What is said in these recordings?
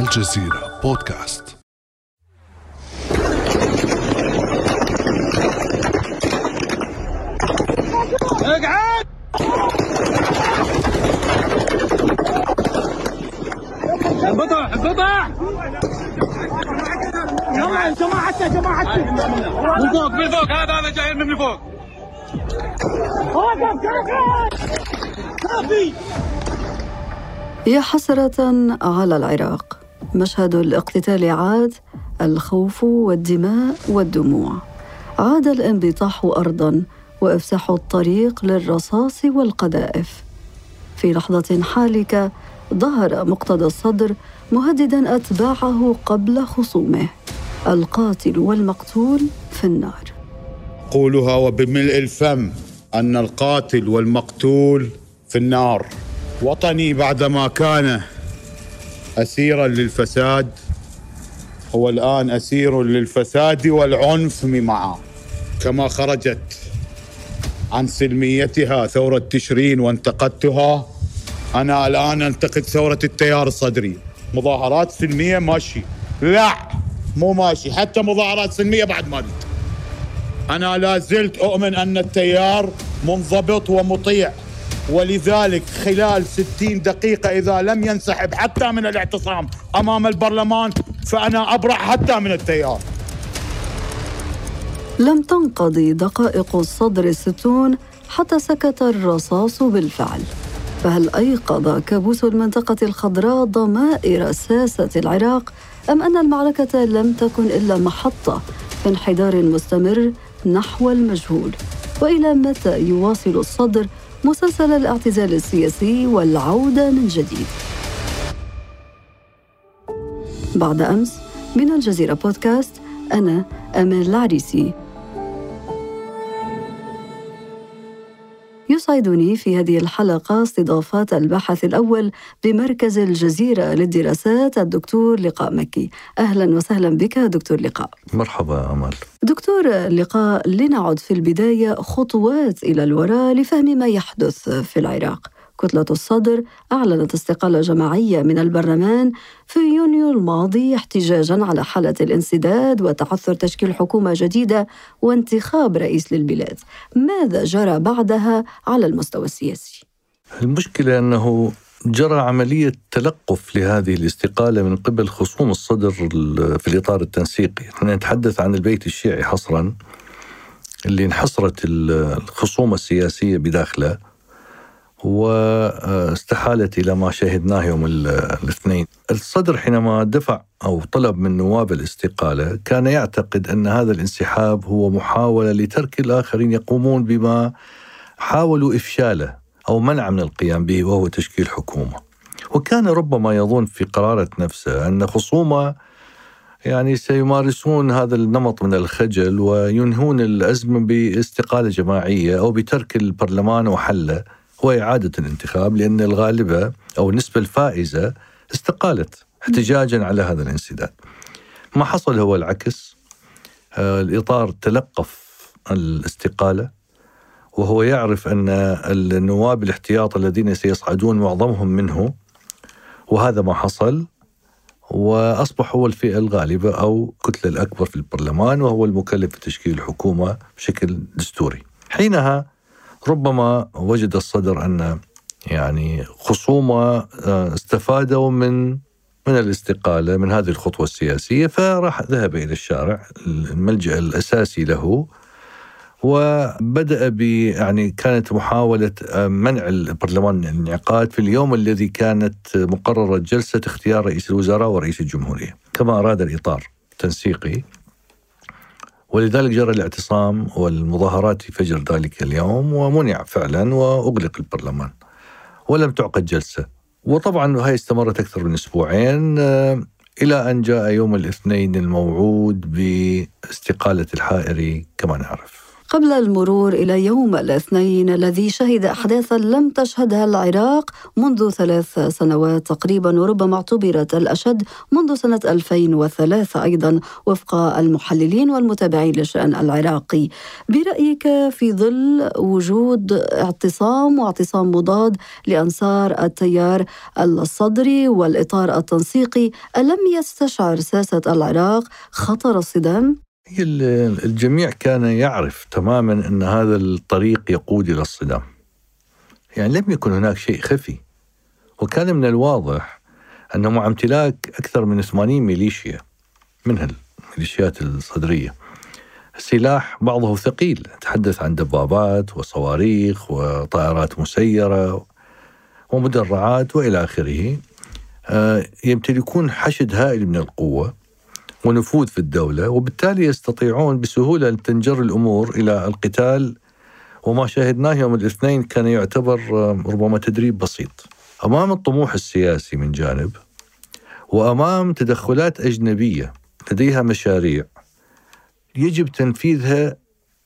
الجزيرة بودكاست. اقعد! انقطع انقطع! جماعة جماعة جماعة من فوق من فوق هذا هذا جاي من فوق. وقف كافي يا حسرة على العراق. مشهد الاقتتال عاد الخوف والدماء والدموع. عاد الانبطاح أرضا وإفساح الطريق للرصاص والقذائف. في لحظة حالكة ظهر مقتدى الصدر مهددا أتباعه قبل خصومه القاتل والمقتول في النار. قولها وبملء الفم أن القاتل والمقتول في النار. وطني بعدما كان أسيرا للفساد هو الآن أسير للفساد والعنف معا كما خرجت عن سلميتها ثورة تشرين وانتقدتها أنا الآن أنتقد ثورة التيار الصدري. مظاهرات سلمية ماشي. لا مو ماشي. حتى مظاهرات سلمية بعد ما أنا لا زلت أؤمن أن التيار منضبط ومطيع. ولذلك خلال ستين دقيقة إذا لم ينسحب حتى من الاعتصام أمام البرلمان فأنا أبرع حتى من التيار. لم تنقضي دقائق الصدر الستون حتى سكت الرصاص بالفعل. فهل أيقظ كابوس المنطقة الخضراء ضمائر ساسة العراق أم أن المعركة لم تكن إلا محطة في انحدار مستمر نحو المجهول؟ وإلى متى يواصل الصدر مسلسل الاعتزال السياسي والعودة من جديد. بعد أمس من الجزيرة بودكاست أنا امال العريسي. يسعدني في هذه الحلقة استضافات الباحث الأول بمركز الجزيرة للدراسات الدكتور لقاء مكي. أهلا وسهلا بك دكتور لقاء. مرحبا أمل. دكتور لقاء لنعد في البداية خطوات إلى الوراء لفهم ما يحدث في العراق. كتلة الصدر أعلنت استقالة جماعية من البرلمان في يونيو الماضي احتجاجا على حالة الانسداد وتعثر تشكيل حكومة جديدة وانتخاب رئيس للبلاد. ماذا جرى بعدها على المستوى السياسي؟ المشكلة أنه جرى عملية تلقف لهذه الاستقالة من قبل خصوم الصدر في الإطار التنسيقي. إحنا نتحدث عن البيت الشيعي حصرا اللي انحصرت الخصومة السياسية بداخله. واستحالت إلى ما شهدناه يوم الاثنين. الصدر حينما دفع أو طلب من نواب الاستقالة كان يعتقد أن هذا الانسحاب هو محاولة لترك الآخرين يقومون بما حاولوا إفشاله أو منع من القيام به وهو تشكيل حكومة. وكان ربما يظن في قرارة نفسه أن خصومة يعني سيمارسون هذا النمط من الخجل وينهون الأزمة باستقالة جماعية أو بترك البرلمان وحله. هو إعادة الانتخاب لأن الغالبة أو النسبة الفائزة استقالت احتجاجا على هذا الانسداد. ما حصل هو العكس. آه، الإطار تلقف الاستقالة وهو يعرف أن النواب الاحتياط الذين سيصعدون معظمهم منه وهذا ما حصل وأصبح هو الفئة الغالبة أو كتلة الأكبر في البرلمان وهو المكلف بتشكيل الحكومة بشكل دستوري. حينها ربما وجد الصدر أن يعني خصومة آه، استفادوا من من الاستقالة من هذه الخطوة السياسية فراح ذهب إلى الشارع الملجأ الأساسي له وبدأ ب يعني كانت محاولة آه، منع البرلمان من الانعقاد في اليوم الذي كانت مقررة جلسة اختيار رئيس الوزراء ورئيس الجمهورية. كما أراد الإطار التنسيقي ولذلك جرى الاعتصام والمظاهرات في فجر ذلك اليوم ومنع فعلا وأغلق البرلمان ولم تعقد جلسة وطبعا هاي استمرت أكثر من أسبوعين آه، إلى أن جاء يوم الاثنين الموعود باستقالة الحائري كما نعرف. قبل المرور إلى يوم الاثنين الذي شهد أحداثا لم تشهدها العراق منذ ثلاث سنوات تقريبا وربما اعتبرت الأشد منذ سنة 2003 أيضا وفق المحللين والمتابعين للشأن العراقي برأيك في ظل وجود اعتصام واعتصام مضاد لأنصار التيار الصدري والإطار التنسيقي ألم يستشعر ساسة العراق خطر الصدام؟ الجميع كان يعرف تماما أن هذا الطريق يقود إلى الصدام. يعني لم يكن هناك شيء خفي. وكان من الواضح أنه مع امتلاك أكثر من 80 ميليشيا منها الميليشيات الصدرية سلاح بعضه ثقيل نتحدث عن دبابات وصواريخ وطائرات مسيرة ومدرعات وإلى آخره. آه، يمتلكون حشد هائل من القوة. ونفوذ في الدولة وبالتالي يستطيعون بسهولة أن تنجر الأمور إلى القتال. وما شاهدناه يوم الاثنين كان يعتبر ربما تدريب بسيط. أمام الطموح السياسي من جانب وأمام تدخلات أجنبية لديها مشاريع يجب تنفيذها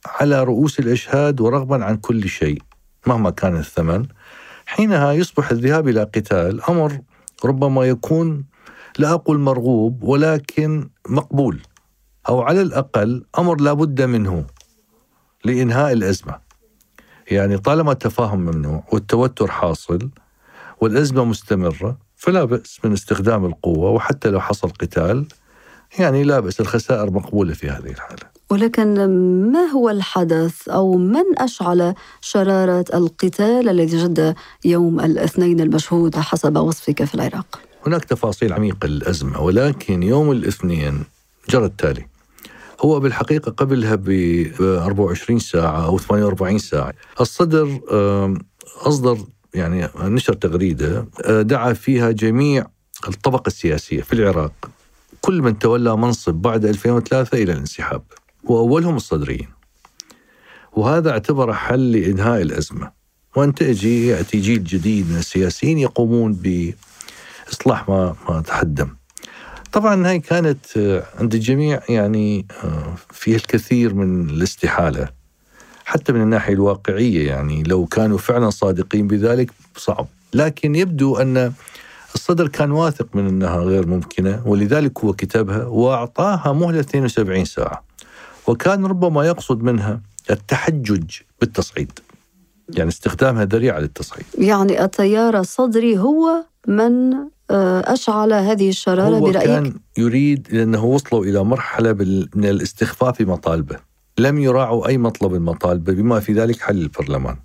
على رؤوس الأشهاد ورغبا عن كل شيء مهما كان الثمن. حينها يصبح الذهاب إلى قتال أمر ربما يكون لا أقول مرغوب ولكن مقبول أو على الأقل أمر لا بد منه لإنهاء الأزمة. يعني طالما التفاهم ممنوع والتوتر حاصل والأزمة مستمرة فلا بأس من استخدام القوة وحتى لو حصل قتال يعني لا بأس الخسائر مقبولة في هذه الحالة ولكن ما هو الحدث أو من أشعل شرارة القتال الذي جد يوم الاثنين المشهود حسب وصفك في العراق؟ هناك تفاصيل عميقة للأزمة ولكن يوم الاثنين جرى التالي. هو بالحقيقة قبلها ب 24 ساعة أو 48 ساعة. الصدر أصدر يعني نشر تغريدة دعا فيها جميع الطبقة السياسية في العراق. كل من تولى منصب بعد 2003 إلى الانسحاب وأولهم الصدريين. وهذا اعتبر حل لإنهاء الأزمة. وأن تأجي يأتي جيل جديد من السياسيين يقومون بإصلاح ما, ما تحدم. طبعا هاي كانت عند الجميع يعني فيها الكثير من الاستحالة. حتى من الناحية الواقعية يعني لو كانوا فعلا صادقين بذلك صعب. لكن يبدو أن الصدر كان واثق من أنها غير ممكنة ولذلك هو كتبها وأعطاها مهلة 72 ساعة. وكان ربما يقصد منها التحجج بالتصعيد. يعني استخدامها ذريعة للتصعيد. يعني التيار الصدري هو من آه، أشعل هذه الشرارة هو برأيك؟ كان يريد لأنه وصلوا إلى مرحلة من الاستخفاف بمطالبه لم يراعوا أي مطلب المطالبة بما في ذلك حل البرلمان.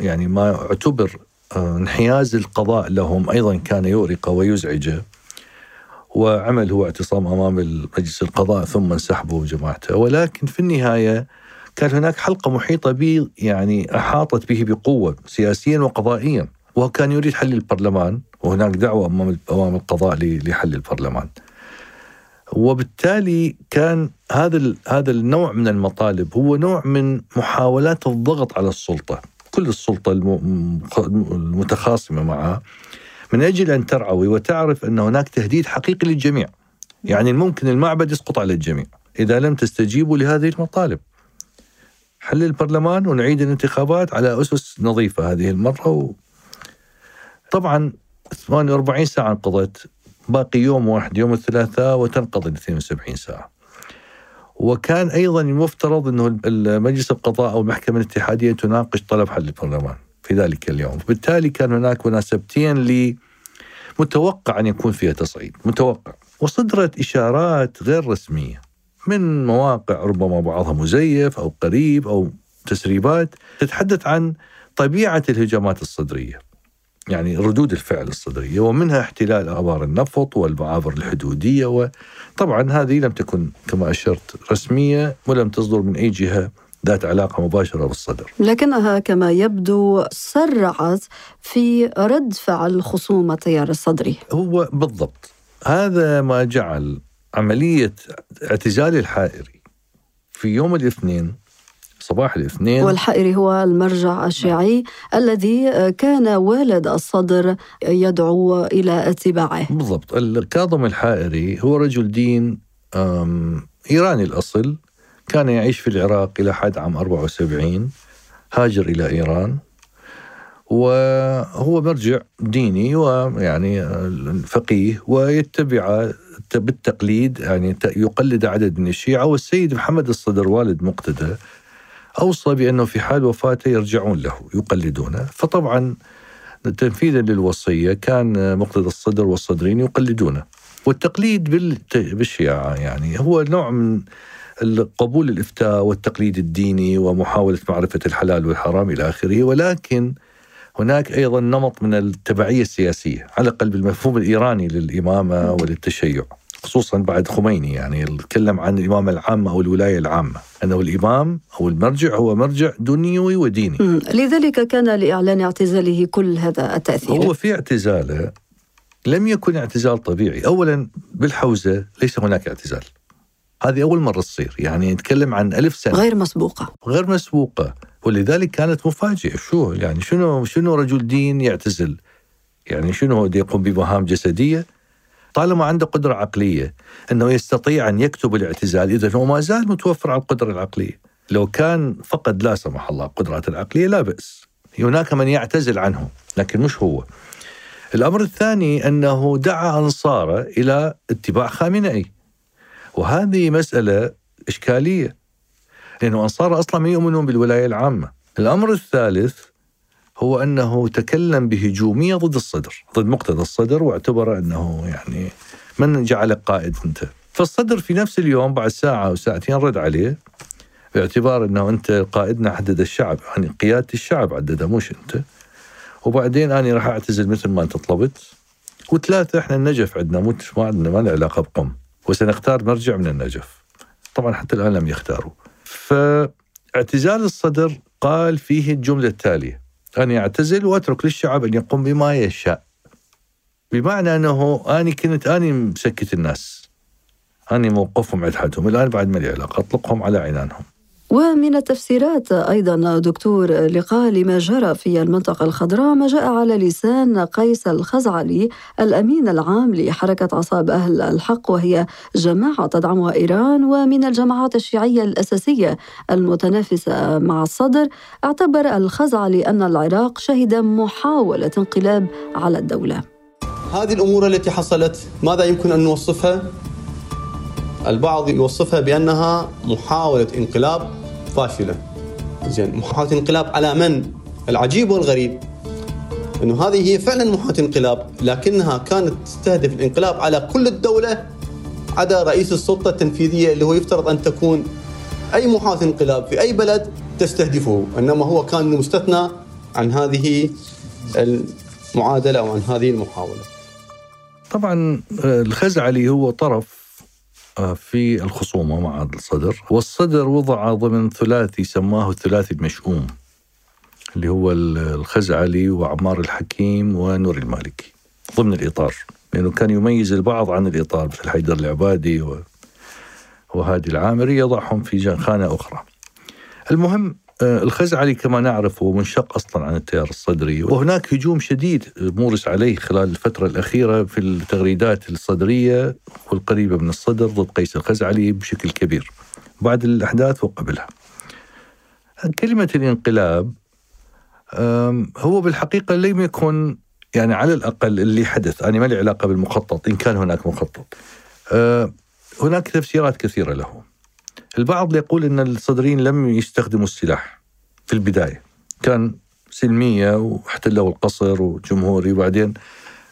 يعني ما اعتبر انحياز القضاء لهم أيضا كان يؤرقه ويزعجه وعمل هو اعتصام أمام مجلس القضاء ثم انسحبوا جماعته. ولكن في النهاية كان هناك حلقة محيطة به يعني أحاطت به بقوة سياسيا وقضائيا وكان يريد حل البرلمان. وهناك دعوة أمام أمام القضاء لحل البرلمان. وبالتالي كان هذا هذا النوع من المطالب هو نوع من محاولات الضغط على السلطة. كل السلطة المتخاصمة معها من أجل أن ترعوي وتعرف أن هناك تهديد حقيقي للجميع. يعني ممكن المعبد يسقط على الجميع. إذا لم تستجيبوا لهذه المطالب. حل البرلمان ونعيد الانتخابات على أسس نظيفة هذه المرة و... طبعا 48 ساعة انقضت باقي يوم واحد يوم الثلاثاء وتنقضي 72 ساعة. وكان أيضا المفترض إنه مجلس القضاء أو المحكمة الاتحادية تناقش طلب حل البرلمان في ذلك اليوم، بالتالي كان هناك مناسبتين ل متوقع أن يكون فيها تصعيد، متوقع، وصدرت إشارات غير رسمية من مواقع ربما بعضها مزيف أو قريب أو تسريبات تتحدث عن طبيعة الهجمات الصدرية. يعني ردود الفعل الصدرية ومنها احتلال آبار النفط والمعابر الحدودية وطبعا هذه لم تكن كما أشرت رسمية ولم تصدر من أي جهة ذات علاقة مباشرة بالصدر. لكنها كما يبدو سرعت في رد فعل خصوم التيار الصدري. هو بالضبط. هذا ما جعل عملية اعتزال الحائري في يوم الاثنين صباح الاثنين. والحائري هو المرجع الشيعي الذي كان والد الصدر يدعو إلى اتباعه. بالضبط. الكاظم الحائري هو رجل دين إيراني الأصل. كان يعيش في العراق إلى حد عام 74 هاجر إلى إيران. وهو مرجع ديني ويعني فقيه ويتبع بالتقليد يعني يقلد عدد من الشيعة. والسيد محمد الصدر والد مقتدى أوصى بأنه في حال وفاته يرجعون له يقلدونه. فطبعا تنفيذا للوصية كان مقتدى الصدر والصدرين يقلدونه. والتقليد بالشيعة يعني هو نوع من قبول الإفتاء والتقليد الديني ومحاولة معرفة الحلال والحرام إلى آخره. ولكن هناك أيضا نمط من التبعية السياسية على الأقل بالمفهوم الإيراني للإمامة وللتشيع خصوصا بعد خميني يعني تكلم عن الإمامة العامة أو الولاية العامة أنه الإمام أو المرجع هو مرجع دنيوي وديني. لذلك كان لإعلان اعتزاله كل هذا التأثير. هو في اعتزاله لم يكن اعتزال طبيعي. أولا بالحوزة ليس هناك اعتزال. هذه أول مرة تصير يعني نتكلم عن ألف سنة. غير مسبوقة. غير مسبوقة. ولذلك كانت مفاجئة. شو؟ يعني شنو شنو رجل دين يعتزل؟ يعني شنو هو؟ يقوم بمهام جسدية. طالما عنده قدرة عقلية أنه يستطيع أن يكتب الاعتزال إذا هو ما زال متوفر على القدرة العقلية. لو كان فقد لا سمح الله قدرات العقلية لا بأس. هناك من يعتزل عنه لكن مش هو. الأمر الثاني أنه دعا أنصاره إلى اتباع خامنئي. وهذه مسألة إشكالية لأنه أنصاره أصلا ما يؤمنون بالولاية العامة. الأمر الثالث هو أنه تكلم بهجومية ضد الصدر ضد مقتدى الصدر واعتبر أنه يعني من جعلك قائد أنت. فالصدر في نفس اليوم بعد ساعة أو ساعتين رد عليه باعتبار أنه أنت قائدنا حدد الشعب يعني قيادة الشعب عددها مش أنت. وبعدين أنا راح أعتزل مثل ما أنت طلبت. وثلاثة إحنا النجف عندنا مو ما عندنا ما له علاقة بقم. وسنختار مرجع من النجف. طبعا حتى الآن لم يختاروا. فاعتزال الصدر قال فيه الجملة التالية. أنا أعتزل وأترك للشعب أن يقوم بما يشاء. بمعنى أنه أنا كنت أنا مسكت الناس. أنا موقفهم عند حدهم. الآن بعد ما لي علاقة أطلقهم على عنانهم. ومن التفسيرات أيضا دكتور لقاء لما جرى في المنطقة الخضراء ما جاء على لسان قيس الخزعلي الأمين العام لحركة عصاب أهل الحق وهي جماعة تدعمها إيران ومن الجماعات الشيعية الأساسية المتنافسة مع الصدر اعتبر الخزعلي أن العراق شهد محاولة انقلاب على الدولة هذه الأمور التي حصلت ماذا يمكن أن نوصفها؟ البعض يوصفها بأنها محاولة انقلاب فاشله زين محاوله انقلاب على من؟ العجيب والغريب إنه هذه هي فعلا محاوله انقلاب لكنها كانت تستهدف الانقلاب على كل الدولة عدا رئيس السلطة التنفيذية اللي هو يفترض أن تكون أي محاوله انقلاب في أي بلد تستهدفه إنما هو كان مستثنى عن هذه المعادلة أو عن هذه المحاولة. طبعا الخزعلي هو طرف في الخصومة مع الصدر. والصدر وضع ضمن ثلاثي سماه الثلاثي المشؤوم اللي هو الخزعلي وعمار الحكيم ونور المالكي ضمن الإطار. لأنه كان يميز البعض عن الإطار مثل حيدر العبادي وهادي العامري يضعهم في خانة أخرى. المهم آه، الخزعلي كما نعرف هو منشق أصلا عن التيار الصدري وهناك هجوم شديد مورس عليه خلال الفترة الأخيرة في التغريدات الصدرية والقريبة من الصدر ضد قيس الخزعلي بشكل كبير بعد الأحداث وقبلها. كلمة الانقلاب هو بالحقيقة لم يكن يعني على الأقل اللي حدث أنا ما لي علاقة بالمخطط إن كان هناك مخطط. هناك تفسيرات كثيرة له. البعض يقول إن الصدريين لم يستخدموا السلاح في البداية كان سلمية واحتلوا القصر وجمهوري وبعدين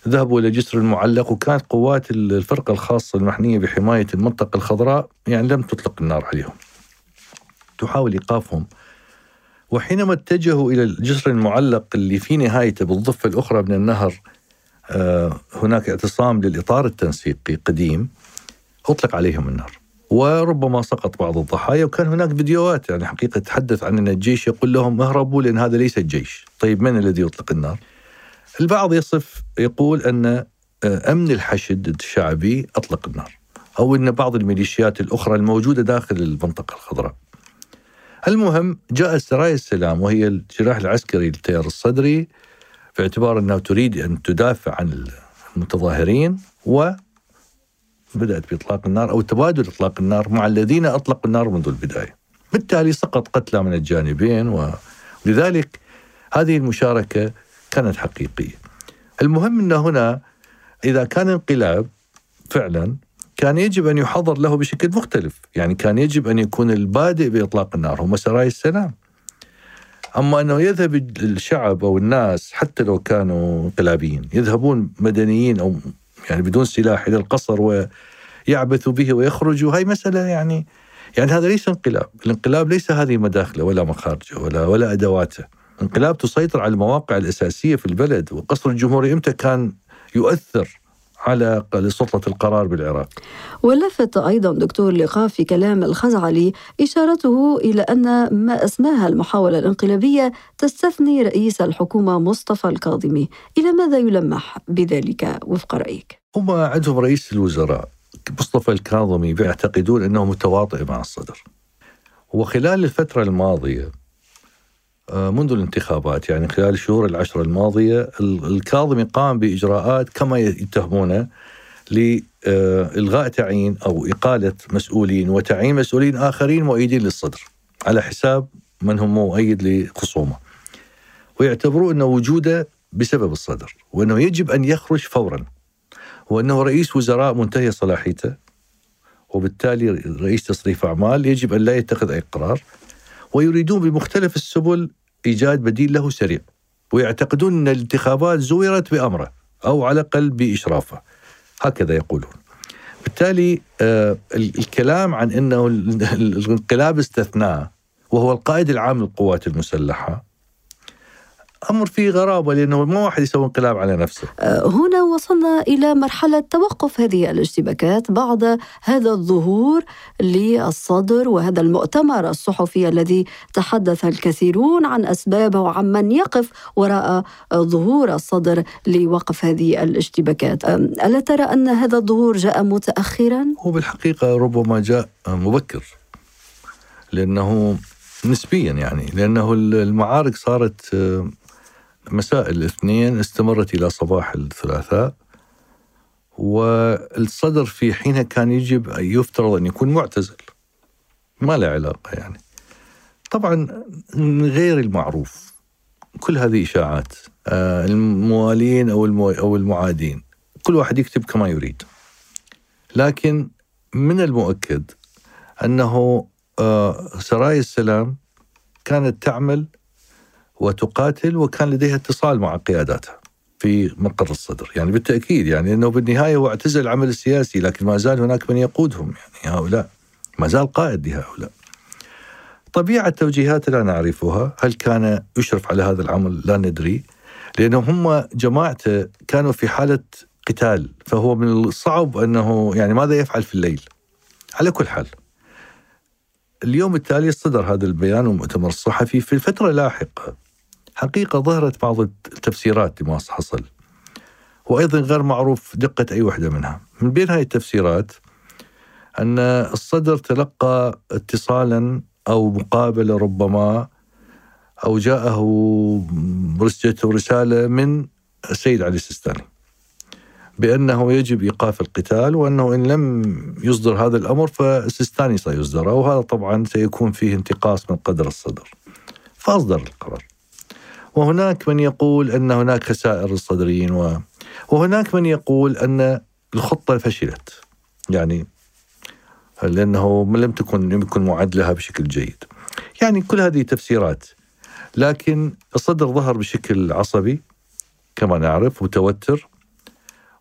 ذهبوا إلى جسر المعلق وكانت قوات الفرقة الخاصة المحنيه بحماية المنطقة الخضراء يعني لم تطلق النار عليهم. تحاول إيقافهم وحينما اتجهوا إلى الجسر المعلق اللي في نهايته بالضفة الأخرى من النهر آه، هناك اعتصام للإطار التنسيقي قديم أطلق عليهم النار. وربما سقط بعض الضحايا وكان هناك فيديوهات يعني حقيقة تحدث عن أن الجيش يقول لهم اهربوا لأن هذا ليس الجيش. طيب من الذي يطلق النار؟ البعض يصف يقول أن آه، أمن الحشد الشعبي أطلق النار أو أن بعض الميليشيات الأخرى الموجودة داخل المنطقة الخضراء. المهم جاء سرايا السلام وهي الجراح العسكري للتيار الصدري باعتبار أنها تريد أن تدافع عن المتظاهرين و بدأت بإطلاق النار أو تبادل إطلاق النار مع الذين أطلقوا النار منذ البداية. بالتالي سقط قتلى من الجانبين ولذلك هذه المشاركة كانت حقيقية. المهم أن هنا إذا كان انقلاب فعلا كان يجب أن يحضر له بشكل مختلف. يعني كان يجب أن يكون البادئ بإطلاق النار هم سرايا السلام. أما أنه يذهب الشعب أو الناس حتى لو كانوا انقلابيين يذهبون مدنيين أو يعني بدون سلاح إلى القصر ويعبثوا به ويخرجوا هاي مسألة يعني يعني هذا ليس انقلاب. الانقلاب ليس هذه مداخله ولا مخارجه ولا ولا أدواته. انقلاب تسيطر على المواقع الأساسية في البلد وقصر الجمهورية إمتى كان يؤثر على سلطة القرار بالعراق. ولفت أيضا دكتور لقاء في كلام الخزعلي إشارته إلى أن ما أسماها المحاولة الانقلابية تستثني رئيس الحكومة مصطفى الكاظمي. إلى ماذا يلمح بذلك وفق رأيك؟ هم عندهم رئيس الوزراء مصطفى الكاظمي بيعتقدون أنه متواطئ مع الصدر. وخلال الفترة الماضية منذ الانتخابات يعني خلال الشهور العشر الماضية الكاظمي قام بإجراءات كما يتهمونه لإلغاء تعيين أو إقالة مسؤولين وتعيين مسؤولين آخرين مؤيدين للصدر على حساب من هم مؤيد لخصومه. ويعتبروا أن وجوده بسبب الصدر وأنه يجب أن يخرج فورا وأنه رئيس وزراء منتهي صلاحيته وبالتالي رئيس تصريف أعمال يجب أن لا يتخذ أي قرار ويريدون بمختلف السبل إيجاد بديل له سريع ويعتقدون أن الانتخابات زورت بأمره أو على الاقل باشرافه هكذا يقولون. بالتالي آه الكلام عن أنه الانقلاب استثناء وهو القائد العام للقوات المسلحة أمر فيه غرابة لأنه ما واحد يسوي انقلاب على نفسه. آه، هنا وصلنا إلى مرحلة توقف هذه الاشتباكات بعد هذا الظهور للصدر وهذا المؤتمر الصحفي الذي تحدث الكثيرون عن أسبابه وعن من يقف وراء ظهور الصدر لوقف هذه الاشتباكات. ألا ترى أن هذا الظهور جاء متاخرا؟ هو بالحقيقة ربما جاء مبكر لأنه نسبيا يعني لأنه المعارك صارت مساء الاثنين استمرت إلى صباح الثلاثاء والصدر في حينها كان يجب يفترض أن يكون معتزل. ما له علاقة يعني. طبعا غير المعروف. كل هذه إشاعات آه، الموالين أو أو المعادين. كل واحد يكتب كما يريد. لكن من المؤكد أنه آه، سرايا السلام كانت تعمل وتقاتل وكان لديها اتصال مع قياداتها في مقر الصدر. يعني بالتأكيد يعني أنه بالنهاية هو اعتزل العمل السياسي لكن ما زال هناك من يقودهم. يعني هؤلاء ما زال قائد لهؤلاء. طبيعة توجيهات لا نعرفها. هل كان يشرف على هذا العمل؟ لا ندري. لأنهم هم جماعته كانوا في حالة قتال فهو من الصعب أنه يعني ماذا يفعل في الليل؟ على كل حال اليوم التالي صدر هذا البيان والمؤتمر الصحفي في الفترة اللاحقة. حقيقة ظهرت بعض التفسيرات لما حصل. وأيضا غير معروف دقة أي وحدة منها. من بين هذه التفسيرات أن الصدر تلقى اتصالا أو مقابلة ربما أو جاءه رسالة من السيد علي السيستاني بأنه يجب إيقاف القتال وأنه إن لم يصدر هذا الأمر فالسيستاني سيصدره وهذا طبعا سيكون فيه انتقاص من قدر الصدر. فأصدر القرار. وهناك من يقول أن هناك خسائر للصدريين و... وهناك من يقول أن الخطة فشلت. يعني لأنه لم تكن لم يكن معد لها بشكل جيد. يعني كل هذه تفسيرات. لكن الصدر ظهر بشكل عصبي كما نعرف متوتر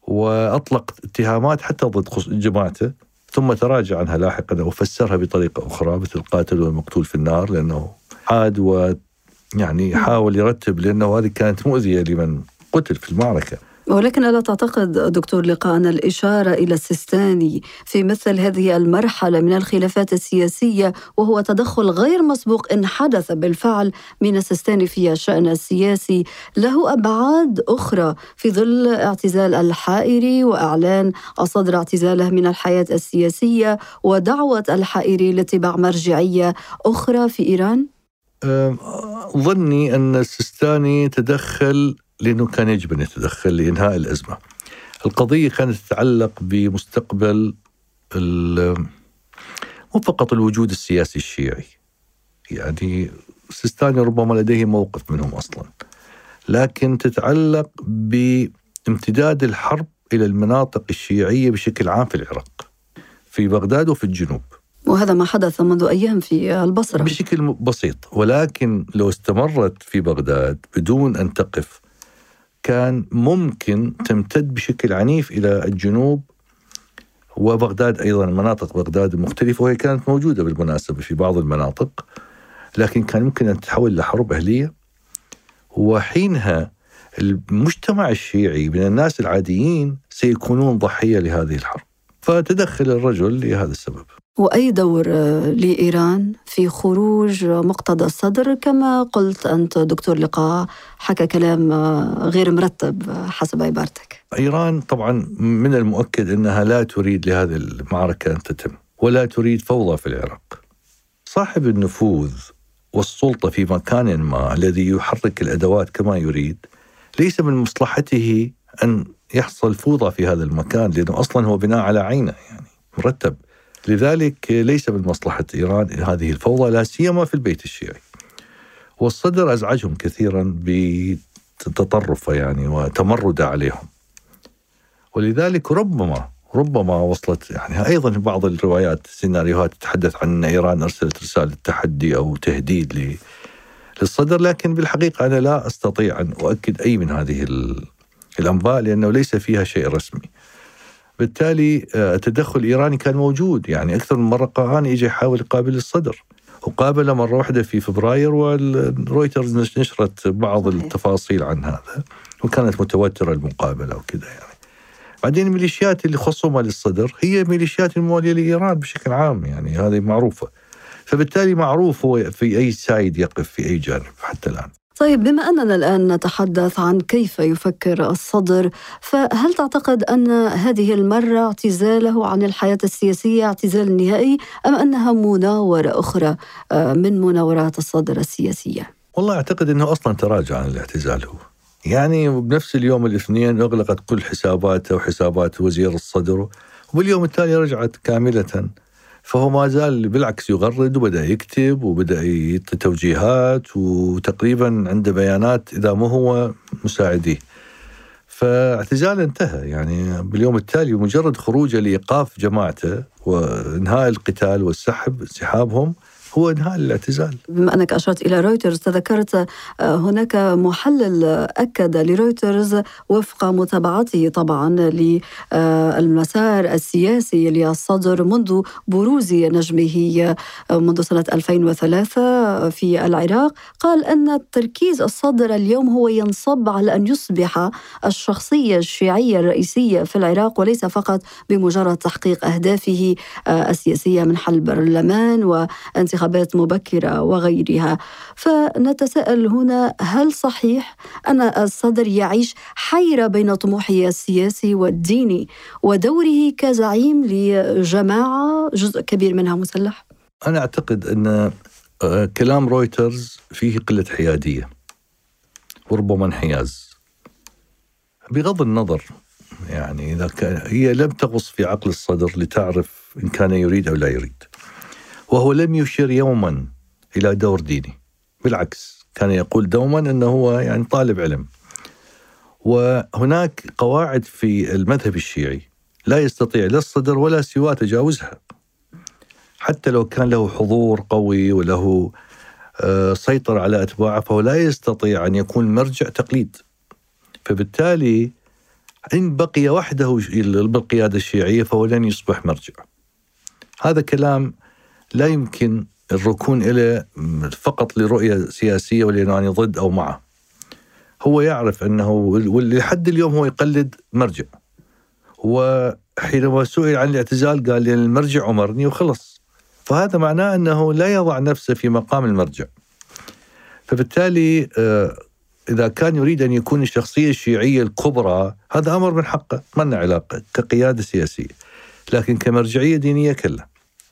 وأطلق اتهامات حتى ضد جماعته ثم تراجع عنها لاحقا وفسرها بطريقة أخرى مثل القاتل والمقتول في النار لأنه عاد يعني حاول يرتب لأنه هذه كانت مؤذية لمن قتل في المعركة ولكن ألا تعتقد دكتور لقاء أن الإشارة إلى السيستاني في مثل هذه المرحلة من الخلافات السياسية وهو تدخل غير مسبوق إن حدث بالفعل من السيستاني في الشأن السياسي له أبعاد أخرى في ظل اعتزال الحائري وإعلان الصدر اعتزاله من الحياة السياسية ودعوة الحائري لاتباع مرجعية أخرى في إيران؟ ظني أن السيستاني تدخل لأنه كان يجب أن يتدخل لإنهاء الأزمة. القضية كانت تتعلق بمستقبل مو فقط الوجود السياسي الشيعي. يعني السيستاني ربما لديه موقف منهم أصلا. لكن تتعلق بامتداد الحرب إلى المناطق الشيعية بشكل عام في العراق في بغداد وفي الجنوب. وهذا ما حدث منذ أيام في البصرة. بشكل بسيط ولكن لو استمرت في بغداد بدون أن تقف كان ممكن تمتد بشكل عنيف إلى الجنوب وبغداد أيضا مناطق بغداد المختلفة وهي كانت موجودة بالمناسبة في بعض المناطق لكن كان ممكن أن تتحول لحرب أهلية. وحينها المجتمع الشيعي من الناس العاديين سيكونون ضحية لهذه الحرب. فتدخل الرجل لهذا السبب. وأي دور آه، لإيران في خروج مقتدى الصدر؟ كما قلت أنت دكتور لقاء حكى كلام آه، غير مرتب آه، حسب عبارتك. إيران طبعا من المؤكد إنها لا تريد لهذه المعركة أن تتم ولا تريد فوضى في العراق. صاحب النفوذ والسلطة في مكان ما الذي يحرك الأدوات كما يريد ليس من مصلحته أن يحصل فوضى في هذا المكان لأنه أصلا هو بناء على عينه يعني مرتب. لذلك ليس من مصلحة إيران هذه الفوضى لا سيما في البيت الشيعي. والصدر أزعجهم كثيرا بتطرفه يعني وتمرده عليهم. ولذلك ربما ربما وصلت يعني أيضا بعض الروايات سيناريوهات تتحدث عن إن إيران أرسلت رسالة تحدي أو تهديد للصدر لكن بالحقيقة أنا لا أستطيع أن أؤكد أي من هذه ال- الانباء لأنه ليس فيها شيء رسمي. بالتالي آه، التدخل الإيراني كان موجود يعني أكثر من مرة قاهاني اجى يحاول يقابل الصدر وقابله مرة واحدة في فبراير والرويترز نشرت بعض. التفاصيل عن هذا وكانت متوترة المقابلة وكذا يعني. بعدين الميليشيات اللي خصومة للصدر هي ميليشيات الموالية لإيران بشكل عام يعني هذه معروفة فبالتالي معروف هو في أي سايد يقف في أي جانب حتى الآن طيب بما أننا الآن نتحدث عن كيف يفكر الصدر فهل تعتقد أن هذه المرة اعتزاله عن الحياة السياسية اعتزال نهائي أم أنها مناورة أخرى آه، من مناورات الصدر السياسية؟ والله أعتقد أنه أصلا تراجع عن الاعتزال هو يعني بنفس اليوم الاثنين أغلقت كل حساباته وحسابات وزير الصدر وباليوم التالي رجعت كاملة فهو ما زال بالعكس يغرد وبدأ يكتب وبدأ يعطي توجيهات وتقريبا عنده بيانات إذا مو هو مساعديه. فاعتزاله انتهى. يعني باليوم التالي مجرد خروجه لإيقاف جماعته وإنهاء القتال والسحب انسحابهم هو إنهاء الاعتزال. بما أنك أشرت إلى رويترز تذكرت آه، هناك محلل أكد لرويترز وفق متابعته طبعا للمسار السياسي للصدر منذ بروز نجمه آه، منذ سنة 2003 في العراق. قال أن تركيز الصدر اليوم هو ينصب على أن يصبح الشخصية الشيعية الرئيسية في العراق وليس فقط بمجرد تحقيق أهدافه آه، السياسية من حل برلمان وانتخابات مبكرة وغيرها. فنتساءل هنا هل صحيح أن الصدر يعيش حيرة بين طموحه السياسي والديني ودوره كزعيم لجماعة جزء كبير منها مسلح؟ أنا أعتقد أن آه، كلام رويترز فيه قلة حيادية وربما انحياز. بغض النظر يعني إذا كان هي لم تغص في عقل الصدر لتعرف إن كان يريد أو لا يريد. وهو لم يشير يوما إلى دور ديني. بالعكس كان يقول دوما أنه هو يعني طالب علم. وهناك قواعد في المذهب الشيعي لا يستطيع لا الصدر ولا سواه تجاوزها. حتى لو كان له حضور قوي وله آه، سيطرة على أتباعه فهو لا يستطيع أن يكون مرجع تقليد. فبالتالي إن بقي وحده بالقيادة الشيعية فهو لن يصبح مرجع. هذا كلام لا يمكن الركون إليه فقط لرؤية سياسية ولأنه ضد أو معه. هو يعرف أنه ولحد اليوم هو يقلد مرجع. وحينما سئل عن الاعتزال قال المرجع أمرني وخلص. فهذا معناه أنه لا يضع نفسه في مقام المرجع. فبالتالي آه، إذا كان يريد أن يكون الشخصية الشيعية الكبرى هذا أمر من حقه ما لنا علاقة كقيادة سياسية. لكن كمرجعية دينية كلا.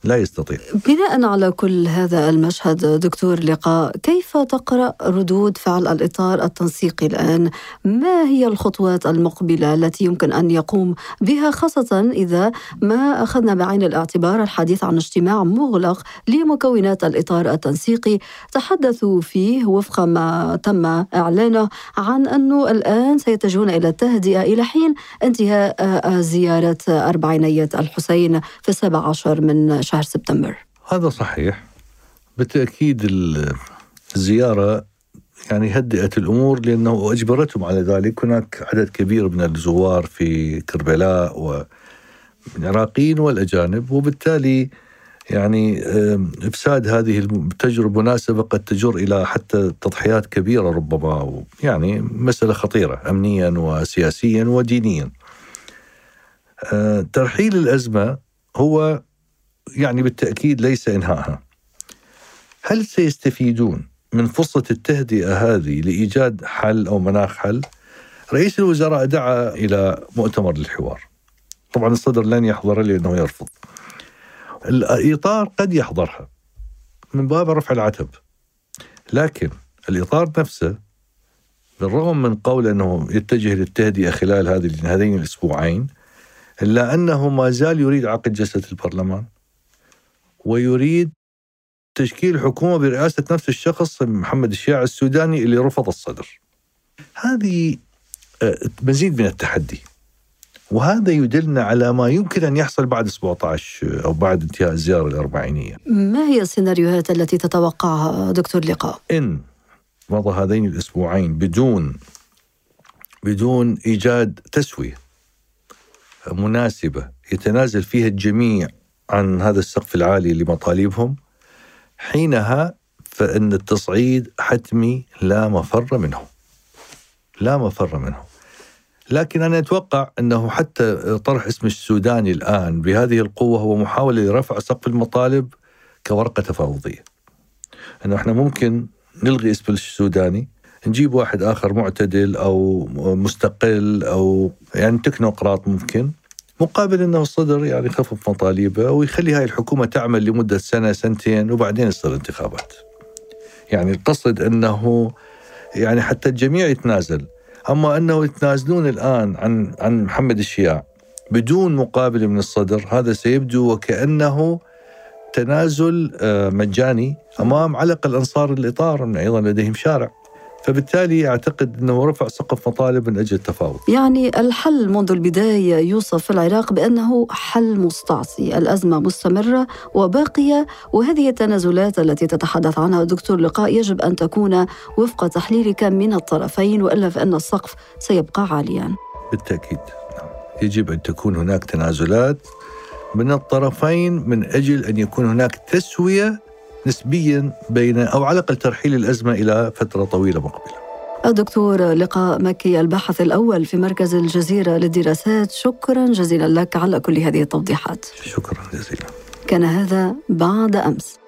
لا يستطيع. بناء على كل هذا المشهد دكتور لقاء كيف تقرأ ردود فعل الإطار التنسيقي الآن؟ ما هي الخطوات المقبلة التي يمكن أن يقوم بها خاصة إذا ما أخذنا بعين الاعتبار الحديث عن اجتماع مغلق لمكونات الإطار التنسيقي؟ تحدثوا فيه وفق ما تم إعلانه عن أنه الآن سيتجهون إلى التهدئة إلى حين انتهاء زيارة أربعينية الحسين في السابع عشر من شهر سبتمبر. هذا صحيح. بالتأكيد الزيارة يعني هدئت الأمور لأنه أجبرتهم على ذلك. هناك عدد كبير من الزوار في كربلاء والعراقيين والأجانب وبالتالي يعني إفساد هذه التجربه مناسبة قد تجر إلى حتى تضحيات كبيرة ربما يعني مسألة خطيرة امنيا وسياسيا ودينيا. أه، ترحيل الأزمة هو يعني بالتأكيد ليس انهائها. هل سيستفيدون من فرصة التهدئة هذه لإيجاد حل أو مناخ حل؟ رئيس الوزراء دعا إلى مؤتمر للحوار. طبعا الصدر لن يحضر لأنه يرفض. الإطار قد يحضرها من باب رفع العتب لكن الإطار نفسه بالرغم من قول أنه يتجه للتهدئة خلال هذه هذين الأسبوعين إلا أنه ما زال يريد عقد جلسة البرلمان ويريد تشكيل حكومة برئاسة نفس الشخص محمد الشياع السوداني اللي رفض الصدر. هذه آه، مزيد من التحدي. وهذا يدلنا على ما يمكن أن يحصل بعد 17 أو بعد انتهاء الزيارة الأربعينية. ما هي السيناريوهات التي تتوقعها دكتور لقاء؟ إن مضى هذين الأسبوعين بدون بدون إيجاد تسوية مناسبة يتنازل فيها الجميع عن هذا السقف العالي لمطالبهم حينها فإن التصعيد حتمي لا مفر منه. لا مفر منه. لكن أنا أتوقع أنه حتى طرح اسم السوداني الآن بهذه القوة هو محاولة لرفع سقف المطالب كورقة تفاوضية. أنه إحنا ممكن نلغي اسم السوداني نجيب واحد آخر معتدل أو مستقل أو يعني تكنوقراط ممكن. مقابل أنه الصدر يعني يخفف مطالبه ويخلي هاي الحكومة تعمل لمدة سنة سنتين وبعدين يصير انتخابات. يعني القصد أنه يعني حتى الجميع يتنازل. أما أنه يتنازلون الآن عن عن محمد الشياع بدون مقابل من الصدر هذا سيبدو وكأنه تنازل آه، مجاني أمام علق الأنصار الإطار أيضا لديهم شارع. فبالتالي أعتقد أنه رفع سقف مطالب من أجل التفاوض. يعني الحل منذ البداية يوصف في العراق بأنه حل مستعصي، الأزمة مستمرة وباقية وهذه التنازلات التي تتحدث عنها دكتور لقاء يجب أن تكون وفق تحليلك من الطرفين وإلا فإن السقف سيبقى عاليا. بالتأكيد نعم. يجب أن تكون هناك تنازلات من الطرفين من أجل أن يكون هناك تسوية نسبيا بين أو على الأقل ترحيل الأزمة إلى فترة طويلة مقبلة. الدكتور لقاء مكي الباحث الأول في مركز الجزيرة للدراسات شكرا جزيلا لك على كل هذه التوضيحات. شكرا جزيلا. كان هذا بعد أمس.